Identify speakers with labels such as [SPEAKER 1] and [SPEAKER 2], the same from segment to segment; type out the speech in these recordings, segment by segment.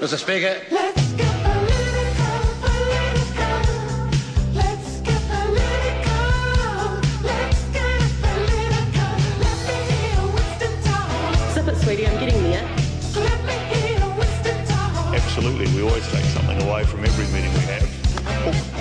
[SPEAKER 1] Mr. Speaker.
[SPEAKER 2] Let's get political, political. Let's get political. Let's get political. Let me hear Winston talk.
[SPEAKER 3] Zip it, sweetie, I'm getting there.
[SPEAKER 2] Let me hear Winston talk.
[SPEAKER 4] Absolutely, we always take something away from every meeting we have.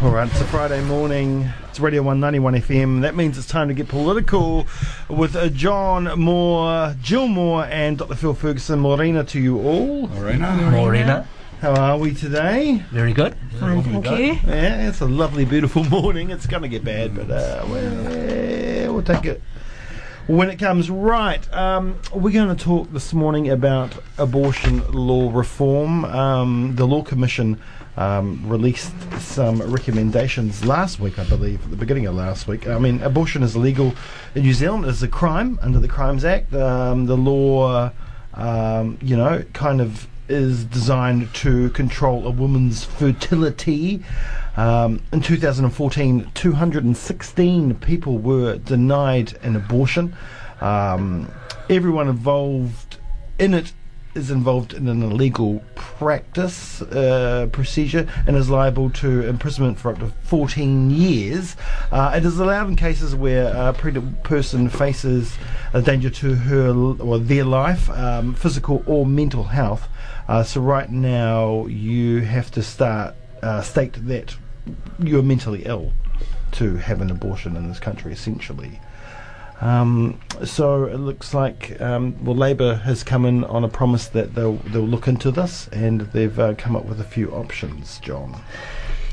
[SPEAKER 5] All right, it's a Friday morning. It's Radio 191 FM. That means it's time to get political with uh, John Moore, Jill Moore, and Dr. Phil Ferguson. Morena to you all.
[SPEAKER 6] Morena.
[SPEAKER 5] How are we today?
[SPEAKER 6] Very good.
[SPEAKER 7] Fine, thank you.
[SPEAKER 5] Yeah, it's a lovely, beautiful morning. It's going to get bad, but uh, well, we'll take it when it comes. Right, um, we're going to talk this morning about abortion law reform. Um, the Law Commission um, released some recommendations last week, I believe, at the beginning of last week. I mean, abortion is illegal in New Zealand. It's a crime under the Crimes Act. Um, the law, um, you know, kind of is designed to control a woman's fertility. Um, in 2014, 216 people were denied an abortion. Um, everyone involved in it is involved in an illegal practice uh, procedure and is liable to imprisonment for up to 14 years. Uh, it is allowed in cases where a person faces a danger to her or their life, um, physical or mental health. Uh, so right now you have to start uh, state that you're mentally ill to have an abortion in this country, essentially. Um, so it looks like um, well, Labour has come in on a promise that they'll they'll look into this, and they've uh, come up with a few options. John,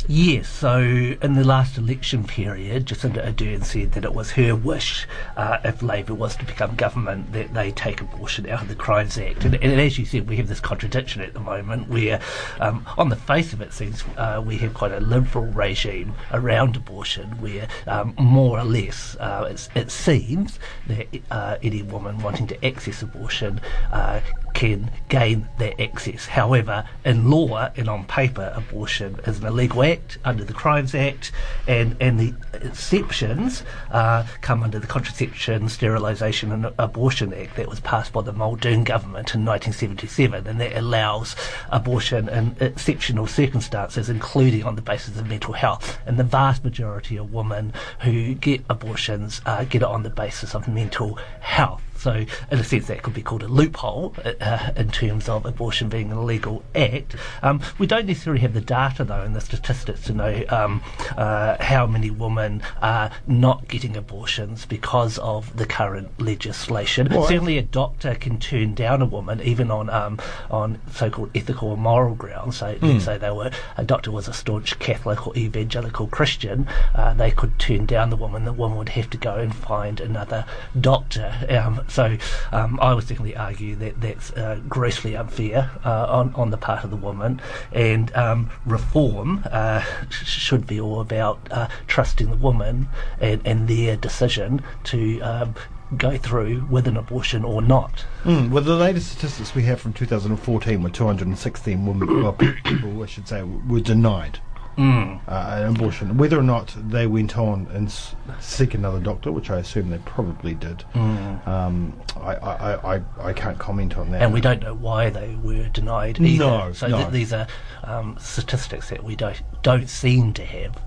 [SPEAKER 6] Yes, so in the last election period, Jacinda Ardern said that it was her wish, uh, if Labour was to become government, that they take abortion out of the Crimes Act. And, and as you said, we have this contradiction at the moment where, um, on the face of it, seems uh, we have quite a liberal regime around abortion where, um, more or less, uh, it seems that uh, any woman wanting to access abortion uh, can gain that access. However, in law and on paper, abortion is an illegal act under the Crimes Act, and, and the exceptions uh, come under the Contraception, Sterilisation and Abortion Act that was passed by the Muldoon government in 1977, and that allows abortion in exceptional circumstances, including on the basis of mental health. And the vast majority of women who get abortions uh, get it on the basis of mental health. So, in a sense, that could be called a loophole uh, in terms of abortion being an illegal act. Um, we don't necessarily have the data, though, and the statistics to know um, uh, how many women are not getting abortions because of the current legislation.
[SPEAKER 5] Well,
[SPEAKER 6] Certainly, a doctor can turn down a woman, even on um, on so-called ethical or moral grounds. So, let's say they were a doctor was a staunch Catholic or evangelical Christian, uh, they could turn down the woman. The woman would have to go and find another doctor. Um, so um, I would definitely argue that that's uh, grossly unfair uh, on, on the part of the woman, and um, reform uh, sh- should be all about uh, trusting the woman and, and their decision to um, go through with an abortion or not.
[SPEAKER 5] mm, well, the latest statistics we have from 2014 were 216 women, well, people, I should say, were denied.
[SPEAKER 6] Mm.
[SPEAKER 5] Uh, an abortion, whether or not they went on and s- seek another doctor, which I assume they probably did, um, I, I, I, I can't comment on that.
[SPEAKER 6] And we don't know why they were denied
[SPEAKER 5] No,
[SPEAKER 6] either. so
[SPEAKER 5] no.
[SPEAKER 6] th- these are um, statistics that we don't don't seem to have.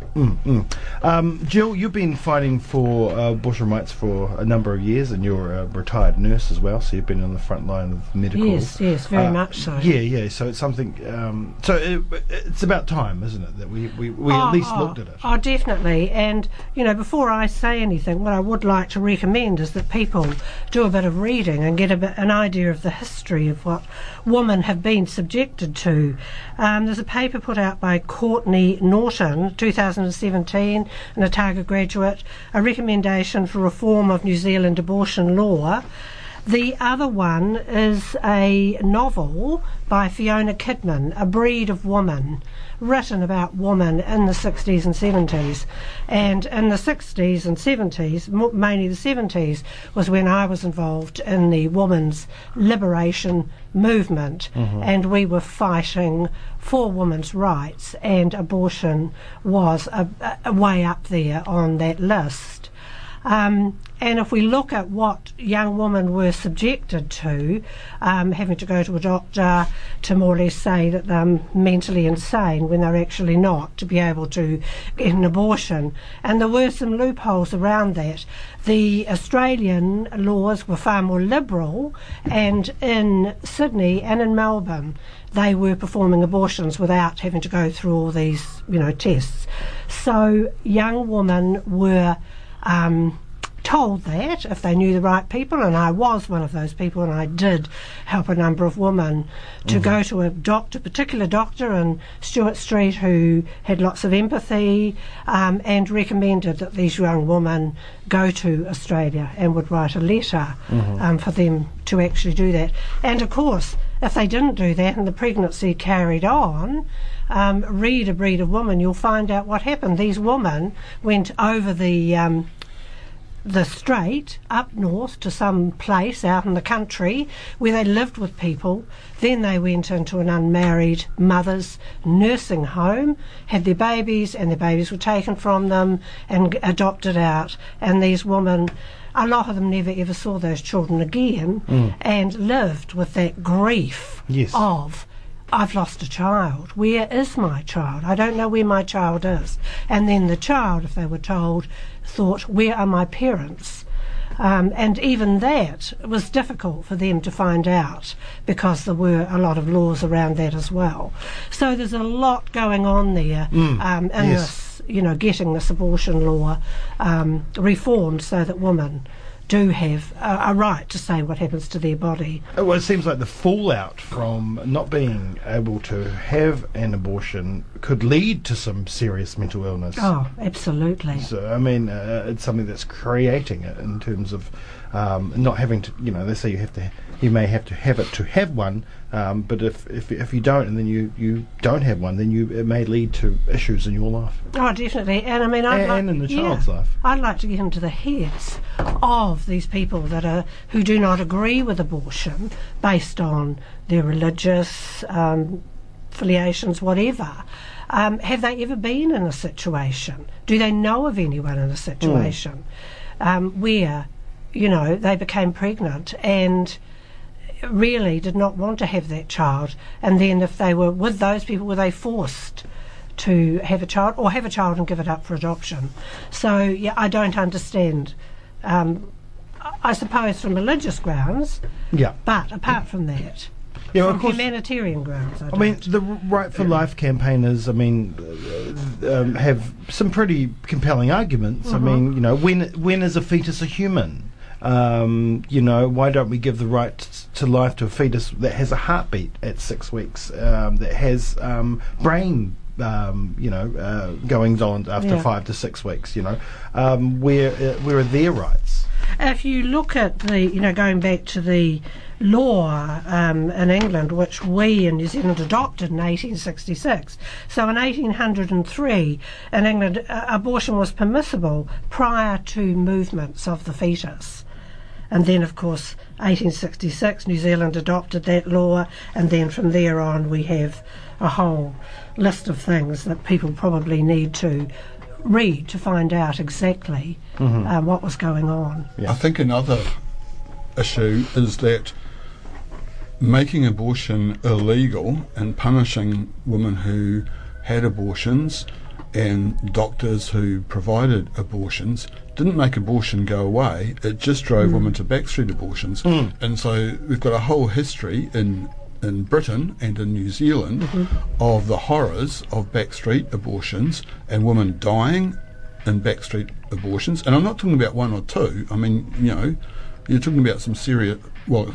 [SPEAKER 5] Um, Jill, you've been fighting for uh, abortion rights for a number of years, and you're a retired nurse as well, so you've been on the front line of medical.
[SPEAKER 7] Yes, yes, very
[SPEAKER 5] Uh,
[SPEAKER 7] much so.
[SPEAKER 5] Yeah, yeah. So it's something. Um, so it, it's about time, isn't it, that we we, we
[SPEAKER 7] Oh,
[SPEAKER 5] at ah, least
[SPEAKER 7] oh,
[SPEAKER 5] looked at it.
[SPEAKER 7] Oh, definitely. And, you know, before I say anything, what I would like to recommend is that people do a bit of reading and get a bit, an idea of the history of what women have been subjected to. Um, there's a paper put out by Courtney Norton, 2017, an Otago graduate, a recommendation for reform of New Zealand abortion law. The other one is a novel by Fiona Kidman, A Breed of Woman, written about women in the 60s and 70s. And in the 60s and 70s, mo- mainly the 70s, was when I was involved in the women's liberation movement. Mm-hmm. And we were fighting for women's rights, and abortion was a, a way up there on that list. Um, and if we look at what young women were subjected to, um, having to go to a doctor to more or less say that they're mentally insane when they're actually not, to be able to get an abortion. And there were some loopholes around that. The Australian laws were far more liberal, and in Sydney and in Melbourne, they were performing abortions without having to go through all these, you know, tests. So young women were um, told that if they knew the right people, and I was one of those people, and I did help a number of women to go to a doctor, particular doctor in Stewart Street who had lots of empathy um, and recommended that these young women go to Australia and would write a letter um, for them to actually do that. And of course, if they didn't do that and the pregnancy carried on, um, read a breed of woman, you'll find out what happened. These women went over the um, the strait up north to some place out in the country where they lived with people. Then they went into an unmarried mother's nursing home, had their babies, and their babies were taken from them and adopted out. And these women, a lot of them never ever saw those children again mm. and lived with that grief
[SPEAKER 5] Yes.
[SPEAKER 7] of. I've lost a child. Where is my child? I don't know where my child is. And then the child, if they were told, thought, Where are my parents? Um, and even that was difficult for them to find out because there were a lot of laws around that as well. So there's a lot going on there um, in
[SPEAKER 5] yes.
[SPEAKER 7] this, you know, getting this abortion law um, reformed so that women do have a, a right to say what happens to their body.
[SPEAKER 5] Well, it seems like the fallout from not being able to have an abortion could lead to some serious mental illness.
[SPEAKER 7] Oh, absolutely.
[SPEAKER 5] So, I mean, uh, it's something that's creating it in terms of um, not having to, you know, they say you have to, you may have to have it to have one, um, but if, if if you don't and then you, you don't have one, then you it may lead to issues in your life.
[SPEAKER 7] Oh, definitely. And I mean, I'd
[SPEAKER 5] And
[SPEAKER 7] like,
[SPEAKER 5] in the
[SPEAKER 7] yeah,
[SPEAKER 5] child's life.
[SPEAKER 7] I'd like to get into the heads of these people that are who do not agree with abortion based on their religious um, affiliations, whatever. Um, have they ever been in a situation? Do they know of anyone in a situation um, where, you know, they became pregnant and really did not want to have that child, and then if they were with those people, were they forced to have a child or have a child and give it up for adoption? So yeah, I don't understand. Um, I suppose from religious grounds,
[SPEAKER 5] Yeah.
[SPEAKER 7] but apart from that,
[SPEAKER 5] Yeah, well, of course.
[SPEAKER 7] humanitarian grounds, I,
[SPEAKER 5] I mean, the Right for Life campaigners, I mean, uh, um, have some pretty compelling arguments. I mean, you know, when when is a fetus a human? Um, you know, why don't we give the right to life to a fetus that has a heartbeat at six weeks, um, that has um, brain, um, you know, uh, goings on after
[SPEAKER 7] Yeah.
[SPEAKER 5] five to six weeks? You know, um, where uh, where are their rights?
[SPEAKER 7] if you look at the, you know, going back to the law um, in England, which we in New Zealand adopted in 1866. So in 1803, in England, uh, abortion was permissible prior to movements of the fetus. And then, of course, 1866, New Zealand adopted that law, and then from there on, we have a whole list of things that people probably need to read to find out exactly um, what was going on.
[SPEAKER 5] Yeah.
[SPEAKER 1] I think another issue is that making abortion illegal and punishing women who had abortions and doctors who provided abortions didn't make abortion go away. It just drove hmm. women to backstreet abortions. Hmm. And so we've got a whole history in in Britain and in New Zealand mm-hmm. of the horrors of backstreet abortions and women dying in backstreet abortions. And I'm not talking about one or two. I mean, you know, you're talking about some serious. Well,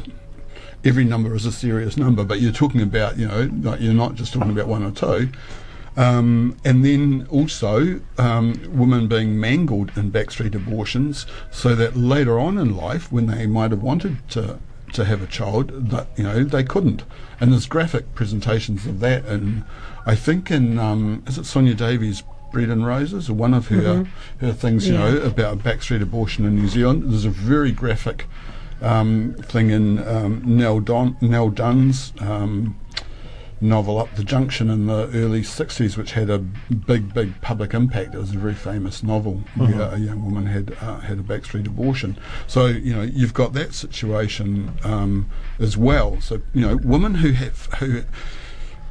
[SPEAKER 1] every number is a serious number, but you're talking about, you know, like you're not just talking about one or two. Um, and then also um, women being mangled in backstreet abortions, so that later on in life, when they might have wanted to to have a child, that you know they couldn't. And there's graphic presentations of that, and I think in um, is it Sonja Davies' Bread and Roses, or one of her her things, you
[SPEAKER 7] Yeah.
[SPEAKER 1] know, about backstreet abortion in New Zealand. There's a very graphic um, thing in um, Nell, Don, Nell Dunn's um, novel Up the Junction in the early 60s, which had a big, big public impact. It was a very famous novel where a young woman had uh, had a backstreet abortion. So, you know, you've got that situation um, as well. So, you know, women who have who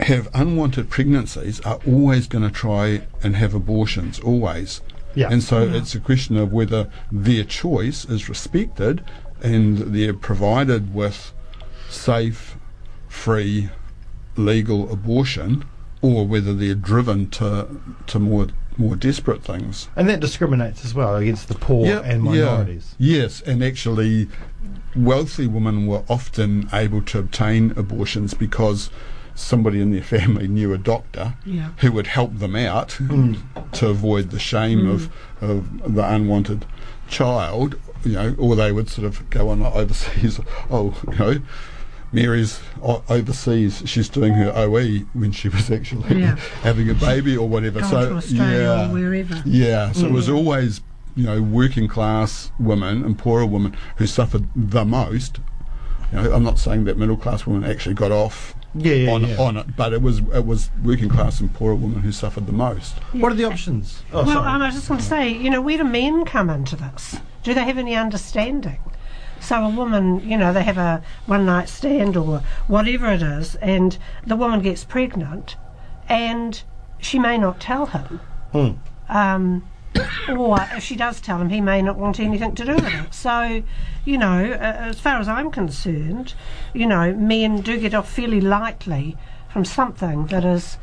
[SPEAKER 1] have unwanted pregnancies are always going to try and have abortions, always.
[SPEAKER 5] Yeah.
[SPEAKER 1] And so it's a question of whether their choice is respected and they're provided with safe, free, legal abortion, or whether they're driven to to more more desperate things.
[SPEAKER 5] And that discriminates as well against the poor and minorities.
[SPEAKER 1] Yes, and actually, wealthy women were often able to obtain abortions because somebody in their family knew a doctor
[SPEAKER 7] Yeah.
[SPEAKER 1] who would help them out
[SPEAKER 5] Hmm.
[SPEAKER 1] to avoid the shame of, of the unwanted child, you know, or they would sort of go on overseas. Oh, you know, Mary's overseas. She's doing her OE when she was actually
[SPEAKER 7] Yeah.
[SPEAKER 1] having a baby or whatever.
[SPEAKER 7] Gone
[SPEAKER 1] so
[SPEAKER 7] to Australia
[SPEAKER 1] yeah,
[SPEAKER 7] or wherever.
[SPEAKER 1] yeah. So it was
[SPEAKER 5] Mm.
[SPEAKER 1] always you know working class women and poorer women who suffered the most. You know, I'm not saying that middle class women actually got off
[SPEAKER 5] Yeah, yeah,
[SPEAKER 1] on,
[SPEAKER 5] yeah.
[SPEAKER 1] on it, but it was it was working class and poorer women who suffered the most.
[SPEAKER 5] What are the options? Oh,
[SPEAKER 7] well,
[SPEAKER 5] sorry.
[SPEAKER 7] I was just going to say, you know, where do men come into this? Do they have any understanding? So a woman, you know, they have a one night stand or whatever it is, and the woman gets pregnant, and she may not tell him.
[SPEAKER 5] Hmm.
[SPEAKER 7] Um, or if she does tell him, he may not want anything to do with it. So, you know, uh, as far as I'm concerned, you know, men do get off fairly lightly from something that is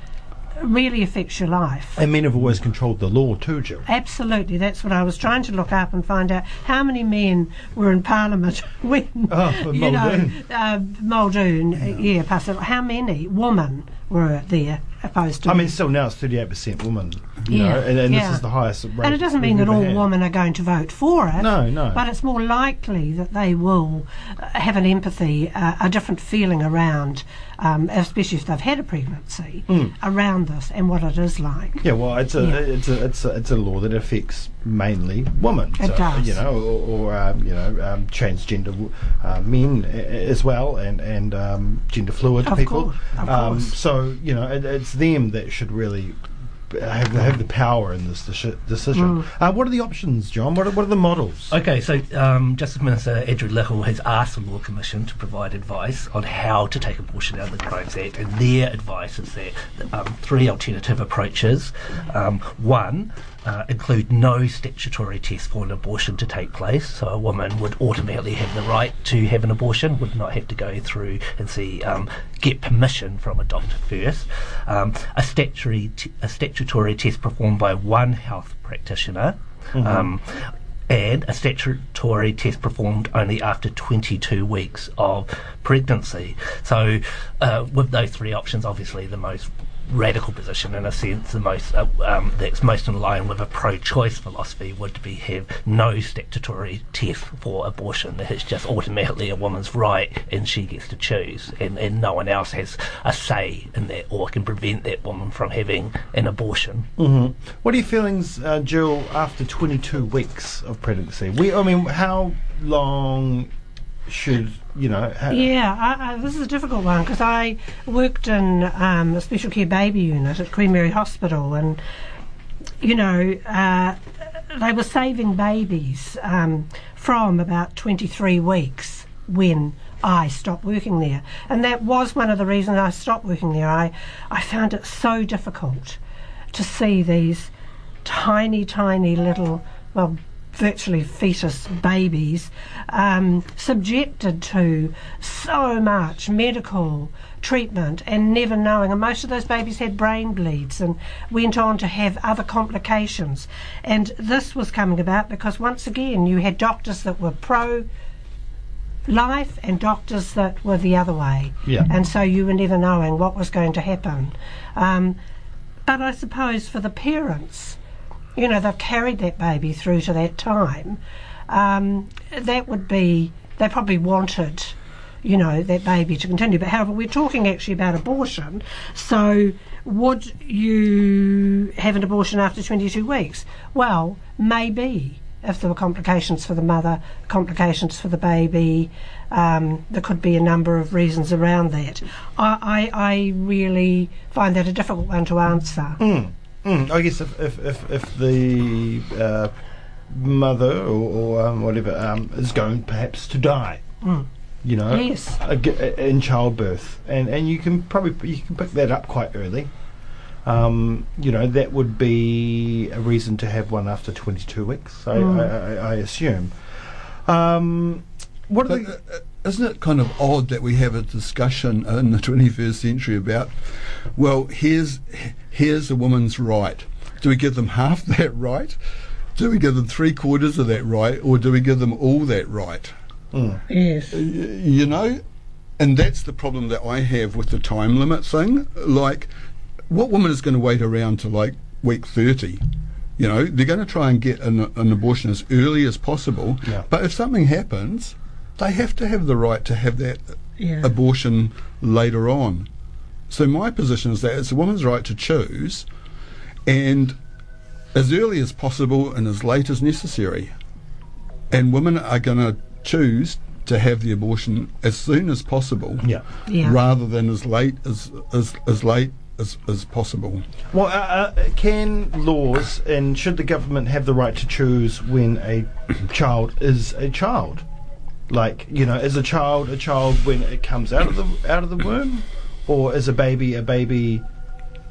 [SPEAKER 7] really affects your life.
[SPEAKER 5] and men have always controlled the law too, Jill.
[SPEAKER 7] Absolutely, that's what I was trying to look up and find out how many men were in Parliament when
[SPEAKER 5] Oh,
[SPEAKER 7] you know
[SPEAKER 5] Muldoon.
[SPEAKER 7] uh, Muldoon, yeah, yeah Pastor, how many women were there opposed to?
[SPEAKER 5] I mean, still now it's 38% women,
[SPEAKER 7] Yeah,
[SPEAKER 5] know, and, and
[SPEAKER 7] yeah.
[SPEAKER 5] this is the highest rate.
[SPEAKER 7] and it doesn't mean that all
[SPEAKER 5] had.
[SPEAKER 7] women are going to vote for it.
[SPEAKER 5] No, no.
[SPEAKER 7] But it's more likely that they will uh, have an empathy, uh, a different feeling around, um, especially if they've had a pregnancy,
[SPEAKER 5] Mm.
[SPEAKER 7] around this and what it is like.
[SPEAKER 5] Yeah, well, it's a
[SPEAKER 7] Yeah.
[SPEAKER 5] it's a it's a it's a law that affects mainly women.
[SPEAKER 7] It
[SPEAKER 5] so,
[SPEAKER 7] does.
[SPEAKER 5] You know, or, or um, you know, um, transgender uh, men as well, and and um, gender fluid
[SPEAKER 7] Of
[SPEAKER 5] people.
[SPEAKER 7] course, of
[SPEAKER 5] um,
[SPEAKER 7] course.
[SPEAKER 5] So you know, it, it's them that should really. Have, have the power in this decision.
[SPEAKER 7] Mm.
[SPEAKER 5] Uh, what are the options, John? What are, what are the models?
[SPEAKER 6] Okay, so um, Justice Minister Andrew Little has asked the Law Commission to provide advice on how to take abortion out of the Crimes Act, and their advice is that um, three alternative approaches. Um, one, uh, include no statutory test for an abortion to take place, so a woman would automatically have the right to have an abortion, would not have to go through and see um, get permission from a doctor first. Um, a statutory t- a statutory test performed by one health practitioner. Um, and a statutory test performed only after 22 weeks of pregnancy. So, uh, with those three options, obviously the most radical position, in a sense, the most uh, um, that's most in line with a pro-choice philosophy would be have no statutory test for abortion. That it's just automatically a woman's right, and she gets to choose, and, and no one else has a say in that or can prevent that woman from having an abortion.
[SPEAKER 5] hmm What are your feelings, uh, Jill, after 22 weeks of pregnancy? We, I mean, how long should you know? Ha-
[SPEAKER 7] Yeah, I, I, this is a difficult one because I worked in um, a special care baby unit at Queen Mary Hospital, and you know uh, they were saving babies um, from about 23 weeks when I stopped working there, and that was one of the reasons I stopped working there. I I found it so difficult to see these tiny, tiny little well virtually fetus babies um, subjected to so much medical treatment and never knowing. And most of those babies had brain bleeds and went on to have other complications. And this was coming about because once again you had doctors that were pro life and doctors that were the other way.
[SPEAKER 5] Yeah.
[SPEAKER 7] And so you were never knowing what was going to happen. Um, but I suppose for the parents, you know, they've carried that baby through to that time. Um, that would be, they probably wanted, you know, that baby to continue. But however, we're talking actually about abortion. So would you have an abortion after 22 weeks? Well, maybe. if there were complications for the mother, complications for the baby. Um, there could be a number of reasons around that. I, I, I really find that a difficult one to answer.
[SPEAKER 5] Mm, I guess if if, if, if the uh, mother or, or um, whatever um, is going perhaps to die, you know,
[SPEAKER 7] Yes.
[SPEAKER 5] a g- in childbirth, and and you can probably you can pick that up quite early. Um, you know, that would be a reason to have one after 22 weeks, I, I, I, I assume. Um, what are
[SPEAKER 1] But
[SPEAKER 5] the,
[SPEAKER 1] uh, isn't it kind of odd that we have a discussion in the 21st century about, well, here's here's a woman's right. Do we give them half that right? Do we give them three quarters of that right, or do we give them all that right?
[SPEAKER 7] Hmm.
[SPEAKER 1] Yes. You know, and that's the problem that I have with the time limit thing. Like, what woman is going to wait around to like week 30? You know, they're going to try and get an, an abortion as early as possible.
[SPEAKER 5] Yeah.
[SPEAKER 1] But if something happens, they have to have the right to have that
[SPEAKER 7] Yeah.
[SPEAKER 1] abortion later on. So my position is that it's a woman's right to choose, and as early as possible and as late as necessary. And women are going to choose to have the abortion as soon as possible,
[SPEAKER 5] yeah.
[SPEAKER 7] Yeah.
[SPEAKER 1] rather than as late as as, as late as, as possible.
[SPEAKER 5] Well, uh, uh, can laws and should the government have the right to choose when a child is a child? Like, you know, is a child a child when it comes out of the out of the womb, or is a baby a baby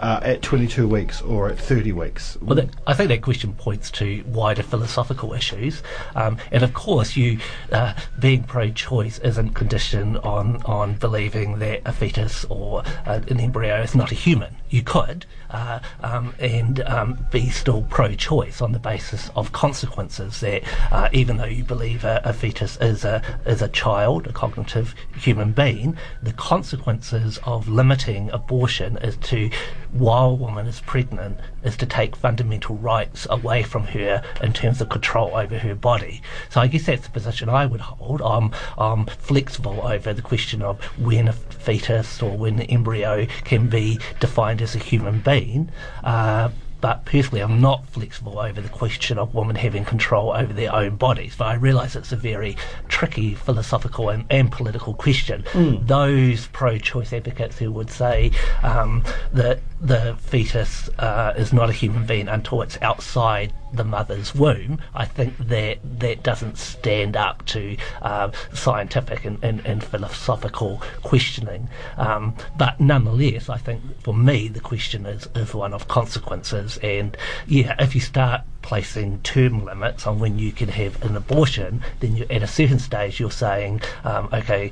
[SPEAKER 5] uh, at 22 weeks or at 30 weeks?
[SPEAKER 6] Well, that, I think that question points to wider philosophical issues, um, and of course, you uh, being pro-choice isn't conditioned on on believing that a fetus or uh, an embryo is not a human. You could, uh, um, and um, be still pro-choice on the basis of consequences. That uh, even though you believe a, a fetus is a is a child, a cognitive human being, the consequences of limiting abortion is to, while a woman is pregnant, is to take fundamental rights away from her in terms of control over her body. So I guess that's the position I would hold. I'm, I'm flexible over the question of when a fetus or when an embryo can be defined as a human being. Uh, but personally, I'm not flexible over the question of women having control over their own bodies. But I realise it's a very tricky philosophical and, and political question. Those pro-choice advocates who would say um, that the fetus uh, is not a human being until it's outside the mother's womb, I think that that doesn't stand up to uh, scientific and, and, and philosophical questioning. Um, but nonetheless, I think for me the question is, is one of consequences. And yeah, if you start placing term limits on when you can have an abortion, then you, at a certain stage you're saying, um, okay,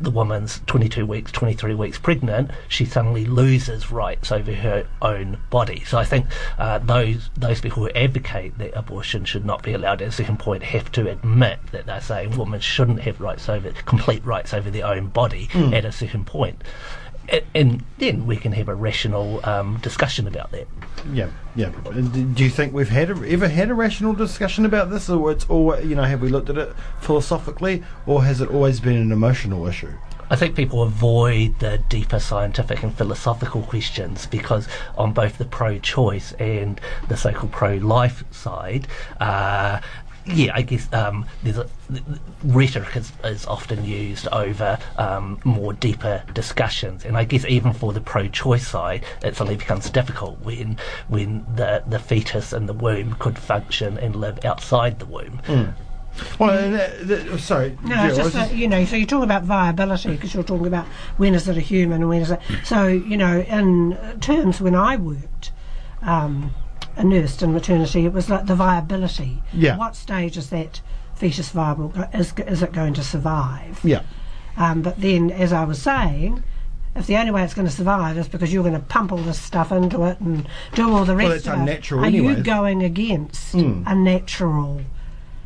[SPEAKER 6] the woman's 22 weeks, 23 weeks pregnant, she suddenly loses rights over her own body. So I think uh, those those people who advocate that abortion should not be allowed at a certain point have to admit that they're saying women shouldn't have rights over complete rights over their own body at a certain point. A- And then we can have a rational um, discussion about that.
[SPEAKER 5] Yeah, yeah. Do you think we've had a, ever had a rational discussion about this, or it's all you know? Have we looked at it philosophically, or has it always been an emotional issue?
[SPEAKER 6] I think people avoid the deeper scientific and philosophical questions because on both the pro-choice and the so-called pro-life side, uh, yeah, I guess um, there's a, th- th- rhetoric is, is often used over um, more deeper discussions, and I guess even for the pro-choice side, it suddenly becomes difficult when when the the fetus in the womb could function and live outside the womb.
[SPEAKER 5] Well, and, uh, th- sorry,
[SPEAKER 7] No,
[SPEAKER 5] Jill,
[SPEAKER 7] it's
[SPEAKER 5] I was
[SPEAKER 7] just that, you know, so you're talking about viability because you're talking about when is it a human and when is it. So, you know, in terms when I worked, um, a nurse in maternity, it was like the viability.
[SPEAKER 5] Yeah.
[SPEAKER 7] What stage is that fetus viable? Is, is it going to survive?
[SPEAKER 5] yeah,
[SPEAKER 7] Um, but then, as I was saying, if the only way it's going to survive is because you're going to pump all this stuff into it and do all the rest
[SPEAKER 5] that's
[SPEAKER 7] of
[SPEAKER 5] unnatural
[SPEAKER 7] it, are
[SPEAKER 5] anyway.
[SPEAKER 7] you going against
[SPEAKER 5] Mm.
[SPEAKER 7] a natural?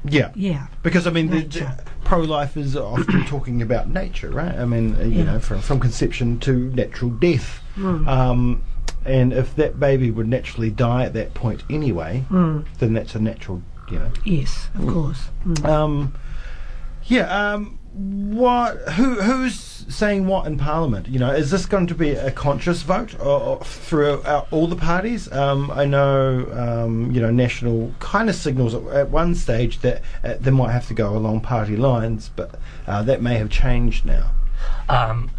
[SPEAKER 5] yeah,
[SPEAKER 7] Yeah.
[SPEAKER 5] Because I mean, the,
[SPEAKER 7] Nature.
[SPEAKER 5] pro-life is often talking about nature, right? I mean, you
[SPEAKER 7] Yeah.
[SPEAKER 5] know, from from conception to natural death.
[SPEAKER 7] Mm.
[SPEAKER 5] Um, and if that baby would naturally die at that point anyway,
[SPEAKER 7] Mm.
[SPEAKER 5] then that's a natural, you know.
[SPEAKER 7] Yes, of course. Mm.
[SPEAKER 5] Um, yeah. Um, what? Who who's saying what in Parliament? You know, is this going to be a conscious vote or, or throughout all the parties? Um, I know, um, you know, National kind of signals at, at one stage that uh, they might have to go along party lines, but uh, that may have changed now.
[SPEAKER 6] Um,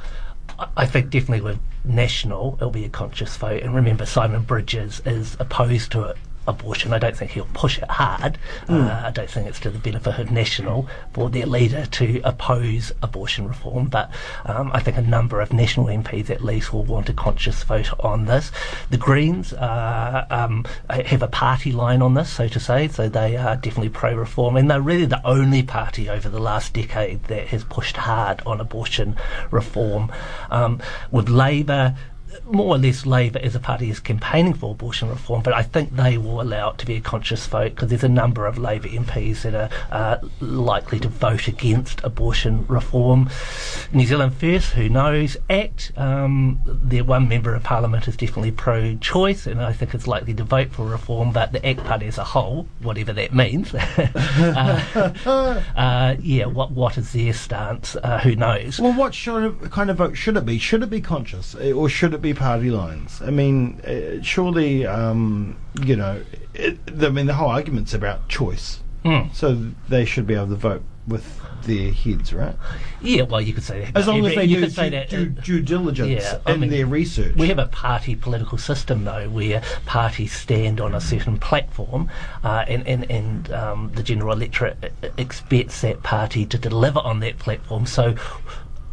[SPEAKER 6] I- I think definitely with National, it'll be a conscious vote. And remember, Simon Bridges is opposed to it. Abortion. I don't think he'll push it hard. Uh, I don't think it's to the benefit of National for their leader to oppose abortion reform. But um, I think a number of National MPs at least will want a conscious vote on this. The Greens uh, um, have a party line on this, so to say, so they are definitely pro reform. And they're really the only party over the last decade that has pushed hard on abortion reform. Um, with Labour, more or less Labour as a party is campaigning for abortion reform, but I think they will allow it to be a conscious vote because there's a number of Labour MPs that are uh, likely to vote against abortion reform. New Zealand First, who knows, ACT, um, their one member of Parliament is definitely pro choice, and I think it's likely to vote for reform, but the ACT party as a whole, whatever that means, uh, uh, yeah, what, what is their stance? Uh, who knows?
[SPEAKER 5] Well, what of kind of vote should it be? Should it be conscious, or should it be party lines? I mean, uh, surely, um, you know, it, I mean, the whole argument's about choice,
[SPEAKER 6] Mm.
[SPEAKER 5] so they should be able to vote with their heads, right?
[SPEAKER 6] Yeah, well, you could say that.
[SPEAKER 5] As long as they
[SPEAKER 6] you
[SPEAKER 5] do
[SPEAKER 6] could say
[SPEAKER 5] due,
[SPEAKER 6] that,
[SPEAKER 5] due,
[SPEAKER 6] uh,
[SPEAKER 5] due diligence
[SPEAKER 6] yeah, I
[SPEAKER 5] in
[SPEAKER 6] mean,
[SPEAKER 5] their research.
[SPEAKER 6] We have a party political system, though, where parties stand on a certain platform, uh, and, and, and um, the general electorate expects that party to deliver on that platform. So,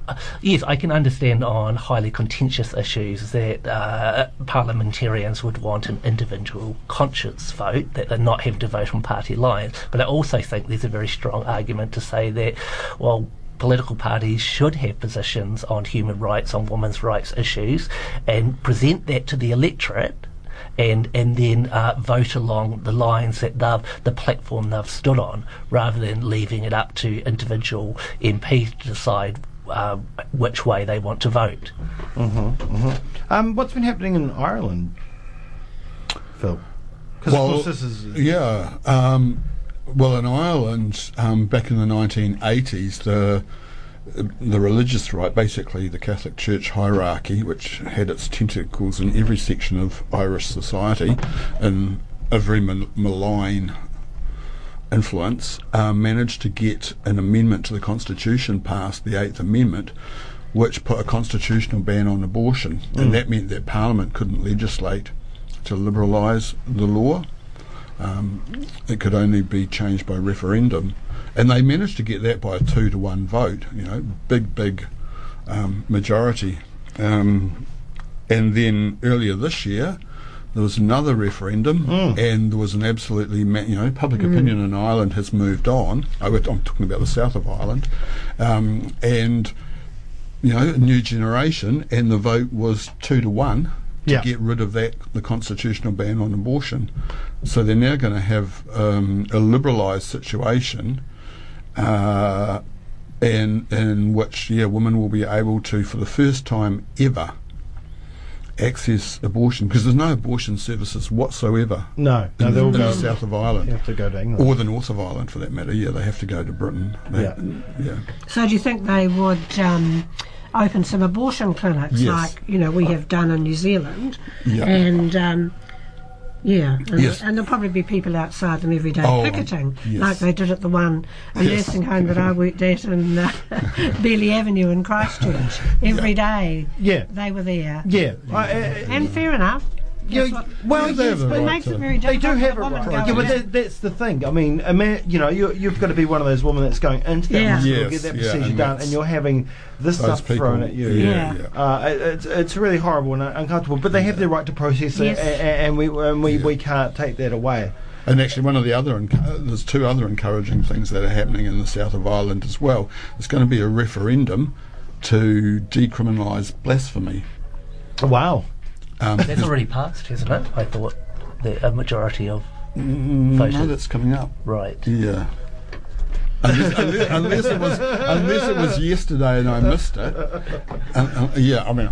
[SPEAKER 6] yes, I can understand on highly contentious issues that uh, parliamentarians would want an individual conscience vote, that they're not having to vote on party lines. But I also think there's a very strong argument to say that, well, political parties should have positions on human rights, on women's rights issues, and present that to the electorate. And, and then uh, vote along the lines that they've, the platform they've stood on, rather than leaving it up to individual MPs to decide uh, which way they want to vote. Mhm.
[SPEAKER 5] Um, what's been happening in Ireland, Phil? Because
[SPEAKER 1] Well,
[SPEAKER 5] of course this is
[SPEAKER 1] Yeah. Um, well, in Ireland, um, back in the 1980s, the the religious right, basically the Catholic Church hierarchy, which had its tentacles in every section of Irish society, and a very mal- malign influence, um, managed to get an amendment to the Constitution passed, the Eighth Amendment, which put a constitutional ban on abortion, and that meant that Parliament couldn't legislate to liberalise the law. Um, it could only be changed by referendum, and they managed to get that by a two to one vote. You know, big, big um, majority. Um, and then earlier this year, there was another referendum, and there was an absolutely, ma- you know, public opinion in Ireland has moved on. I, am talking about the south of Ireland, um, and you know, a new generation, and the vote was two to one to
[SPEAKER 5] Yeah.
[SPEAKER 1] get rid of that the constitutional ban on abortion. So they're now going to have um, a liberalised situation, uh, in in which yeah, women will be able to, for the first time ever, access abortion because there's no abortion services whatsoever
[SPEAKER 5] no, no,
[SPEAKER 1] in,
[SPEAKER 5] they'll
[SPEAKER 1] in
[SPEAKER 5] go.
[SPEAKER 1] the south of
[SPEAKER 5] You
[SPEAKER 1] Ireland.
[SPEAKER 5] have to go to England.
[SPEAKER 1] Or the north of Ireland, for that matter. Yeah, they have to go to Britain. They-
[SPEAKER 5] Yeah.
[SPEAKER 1] yeah.
[SPEAKER 7] So do you think they would um, open some abortion clinics
[SPEAKER 1] Yes.
[SPEAKER 7] like you know we have done in New Zealand?
[SPEAKER 1] Yeah.
[SPEAKER 7] And um, yeah, and,
[SPEAKER 1] Yes.
[SPEAKER 7] and there'll probably be people outside them every day
[SPEAKER 1] Oh,
[SPEAKER 7] picketing,
[SPEAKER 1] yes.
[SPEAKER 7] like they did at the one a
[SPEAKER 1] Yes.
[SPEAKER 7] nursing home that I worked at in uh, Bealey Avenue in Christchurch. Every day
[SPEAKER 5] Yeah.
[SPEAKER 7] they were there,
[SPEAKER 5] yeah, I, I,
[SPEAKER 7] and fair enough.
[SPEAKER 5] Yeah,
[SPEAKER 7] That's
[SPEAKER 5] well,
[SPEAKER 1] they
[SPEAKER 5] yes, but
[SPEAKER 7] it
[SPEAKER 1] right
[SPEAKER 7] makes
[SPEAKER 1] to-
[SPEAKER 7] it very
[SPEAKER 5] They do have a right.
[SPEAKER 7] going
[SPEAKER 5] Yeah, but that, that's the thing. I mean, a man, you know, you, you've got to be one of those women that's going into that
[SPEAKER 7] Yeah.
[SPEAKER 5] hospital,
[SPEAKER 1] Yes,
[SPEAKER 5] get that
[SPEAKER 1] yeah,
[SPEAKER 5] procedure
[SPEAKER 1] and
[SPEAKER 5] done, and you're having this stuff
[SPEAKER 1] people,
[SPEAKER 5] thrown at you.
[SPEAKER 1] yeah,
[SPEAKER 7] Yeah.
[SPEAKER 1] yeah.
[SPEAKER 5] Uh, it- it's it's really horrible and uncomfortable, but they have the right to process
[SPEAKER 7] Yes.
[SPEAKER 5] it, a- a- and we and we,
[SPEAKER 1] Yeah.
[SPEAKER 5] we can't take that away.
[SPEAKER 1] And actually, one of the other enc- there's two other encouraging things that are happening in the south of Ireland as well. There's going to be a referendum to decriminalise blasphemy.
[SPEAKER 5] Wow.
[SPEAKER 1] Um,
[SPEAKER 6] That's already passed, hasn't it? I thought the a majority of
[SPEAKER 1] Mm, no, that's coming up.
[SPEAKER 6] right.
[SPEAKER 1] Yeah. Unless, unless, unless it was unless it was yesterday and I missed it. Yeah, I mean,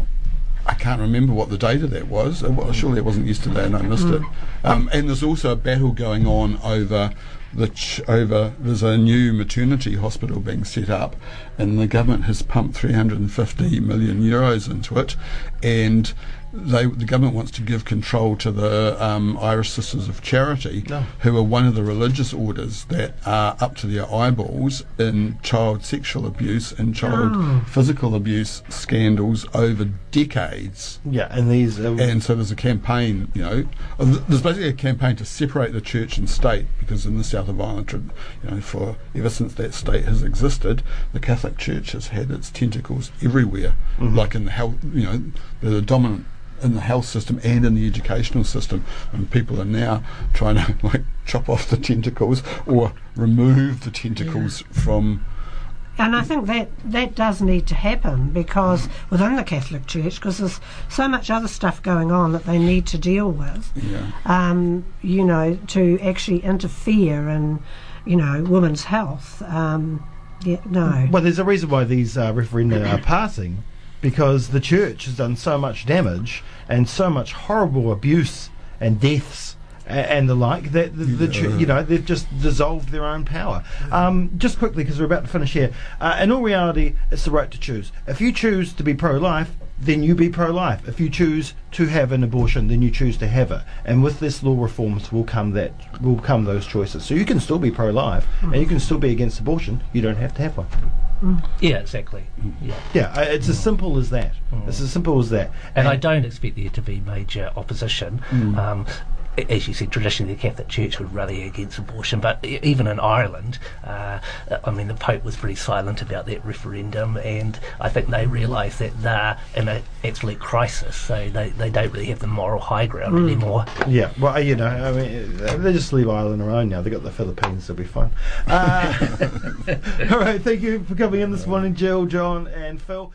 [SPEAKER 1] I can't remember what the date of that was. Uh, well, surely it wasn't yesterday and I missed it. Um, and there's also a battle going on over the ch- over there's a new maternity hospital being set up, and the government has pumped 350 million euros into it, and they the government wants to give control to the um, Irish Sisters of Charity,
[SPEAKER 5] No.
[SPEAKER 1] who are one of the religious orders that are up to their eyeballs in child sexual abuse and child
[SPEAKER 7] Oh.
[SPEAKER 1] physical abuse scandals over decades.
[SPEAKER 5] Yeah, and these. Uh,
[SPEAKER 1] And so there's a campaign, you know, there's basically a campaign to separate the church and state because in the south of Ireland, you know, for ever since that state has existed, the Catholic Church has had its tentacles everywhere, like in the health, you know, they're the dominant in the health system and in the educational system, and people are now trying to like chop off the tentacles or remove the tentacles from.
[SPEAKER 7] And I think that that does need to happen because within the Catholic Church, because there's so much other stuff going on that they need to deal with.
[SPEAKER 1] Yeah.
[SPEAKER 7] Um, you know, to actually interfere in, you know, women's health. Um, yeah, no.
[SPEAKER 5] Well, there's a reason why these uh, referenda are passing, because the church has done so much damage and so much horrible abuse and deaths and the like that the, the you know they've just dissolved their own power. Um, just quickly, because we're about to finish here. Uh, in all reality, it's the right to choose. If you choose to be pro-life, then you be pro-life. If you choose to have an abortion, then you choose to have it. And with this law reforms will come that will come those choices. So you can still be pro-life and you can still be against abortion. You don't have to have one.
[SPEAKER 6] Yeah, exactly. Yeah.
[SPEAKER 5] Yeah, uh, it's as simple as that. It's as simple as that.
[SPEAKER 6] And I don't expect there to be major opposition. Um, a- as you said, traditionally the Catholic Church would rally against abortion, but even in Ireland, uh, I mean, the Pope was pretty silent about that referendum, and I think they realise that they're in an absolute crisis, so they, they don't really have the moral high ground anymore.
[SPEAKER 5] Yeah, well, you know, I mean, they just leave Ireland alone now. They've got the Philippines, they'll be fine. Uh, all right, thank you for coming in this morning, Jill, John, and Phil.